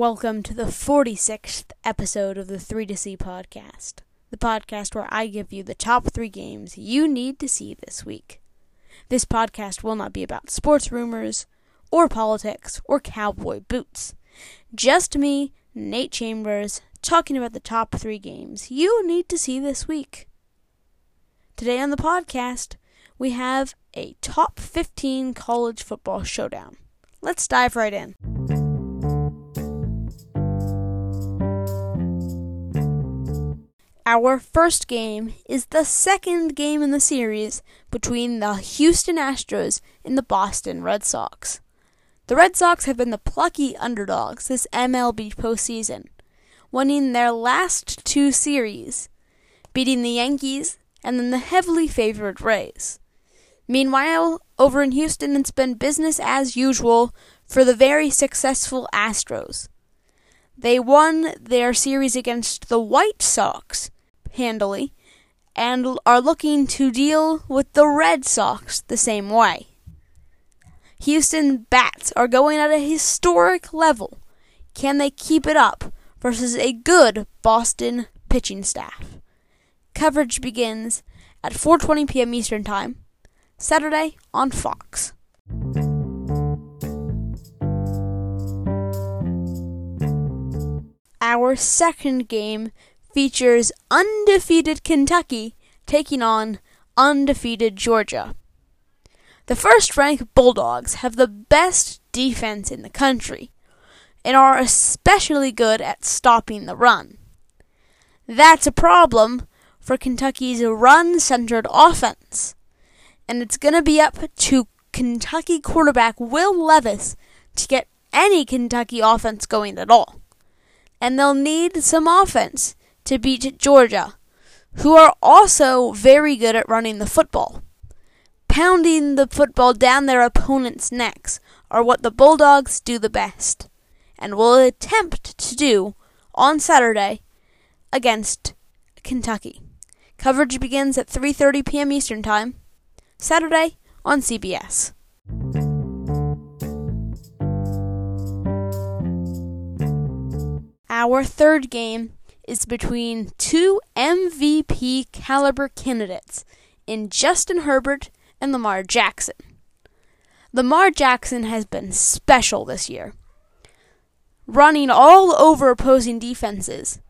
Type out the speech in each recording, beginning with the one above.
Welcome to the 46th episode of the 3 to See podcast, the podcast where I give you the top three games you need to see this week. This podcast will not be about sports rumors, or politics, or cowboy boots. Just me, Nate Chambers, talking about the top three games you need to see this week. Today on the podcast, we have a top 15 college football showdown. Let's dive right in. Our first game is the second game in the series between the Houston Astros and the Boston Red Sox. The Red Sox have been the plucky underdogs this MLB postseason, winning their last two series, beating the Yankees and then the heavily favored Rays. Meanwhile, over in Houston, it's been business as usual for the very successful Astros. They won their series against the White Sox handily and are looking to deal with the Red Sox the same way. Houston bats are going at a historic level. Can they keep it up versus a good Boston pitching staff? Coverage begins at 4:20 p.m. Eastern Time, Saturday on Fox. Our second game features undefeated Kentucky taking on undefeated Georgia. The first ranked Bulldogs have the best defense in the country and are especially good at stopping the run. That's a problem for Kentucky's run centered offense, and it's going to be up to Kentucky quarterback Will Levis to get any Kentucky offense going at all. And they'll need some offense to beat Georgia, who are also very good at running the football. Pounding the football down their opponents' necks are what the Bulldogs do the best, and will attempt to do on Saturday against Kentucky. Coverage begins at 3:30 p.m. Eastern Time, Saturday on CBS. Our third game is between two MVP caliber candidates in Justin Herbert and Lamar Jackson. Lamar Jackson has been special this year, running all over opposing defenses,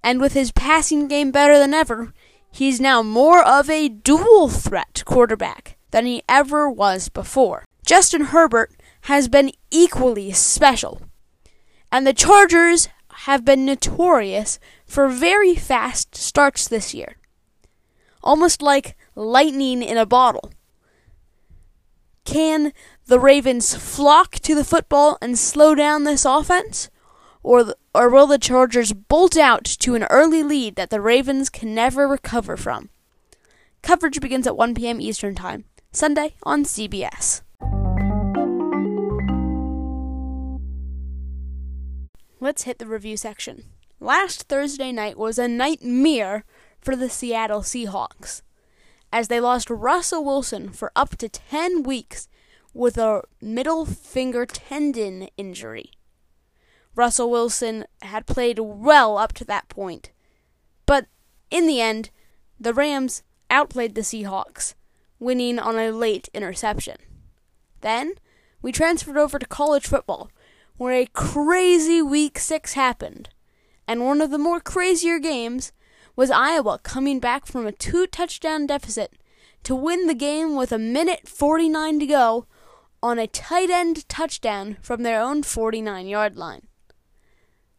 and with his passing game better than ever, he's now more of a dual threat quarterback than he ever was before. Justin Herbert has been equally special, and the Chargers have been notorious for very fast starts this year. Almost like lightning in a bottle. Can the Ravens flock to the football and slow down this offense? Or, or will the Chargers bolt out to an early lead that the Ravens can never recover from? Coverage begins at 1 p.m. Eastern Time, Sunday on CBS. Let's hit the review section. Last Thursday night was a nightmare for the Seattle Seahawks, as they lost Russell Wilson for up to 10 weeks with a middle finger tendon injury. Russell Wilson had played well up to that point, but in the end, the Rams outplayed the Seahawks, winning on a late interception. Then, we transferred over to college football, where a crazy week 6 happened and one of the more crazier games was Iowa coming back from a two touchdown deficit to win the game with a minute 49 to go on a tight end touchdown from their own 49 yard line.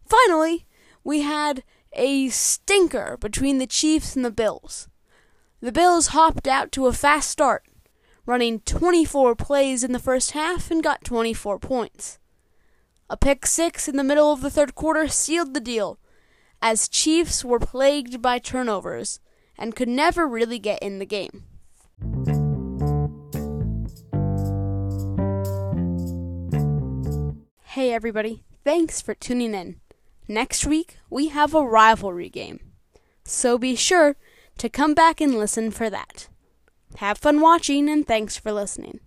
Finally, we had a stinker between the Chiefs and the Bills. The Bills hopped out to a fast start, running 24 plays in the first half and got 24 points. A pick six in the middle of the third quarter sealed the deal, as Chiefs were plagued by turnovers and could never really get in the game. Hey everybody, thanks for tuning in. Next week, we have a rivalry game, so be sure to come back and listen for that. Have fun watching, and thanks for listening.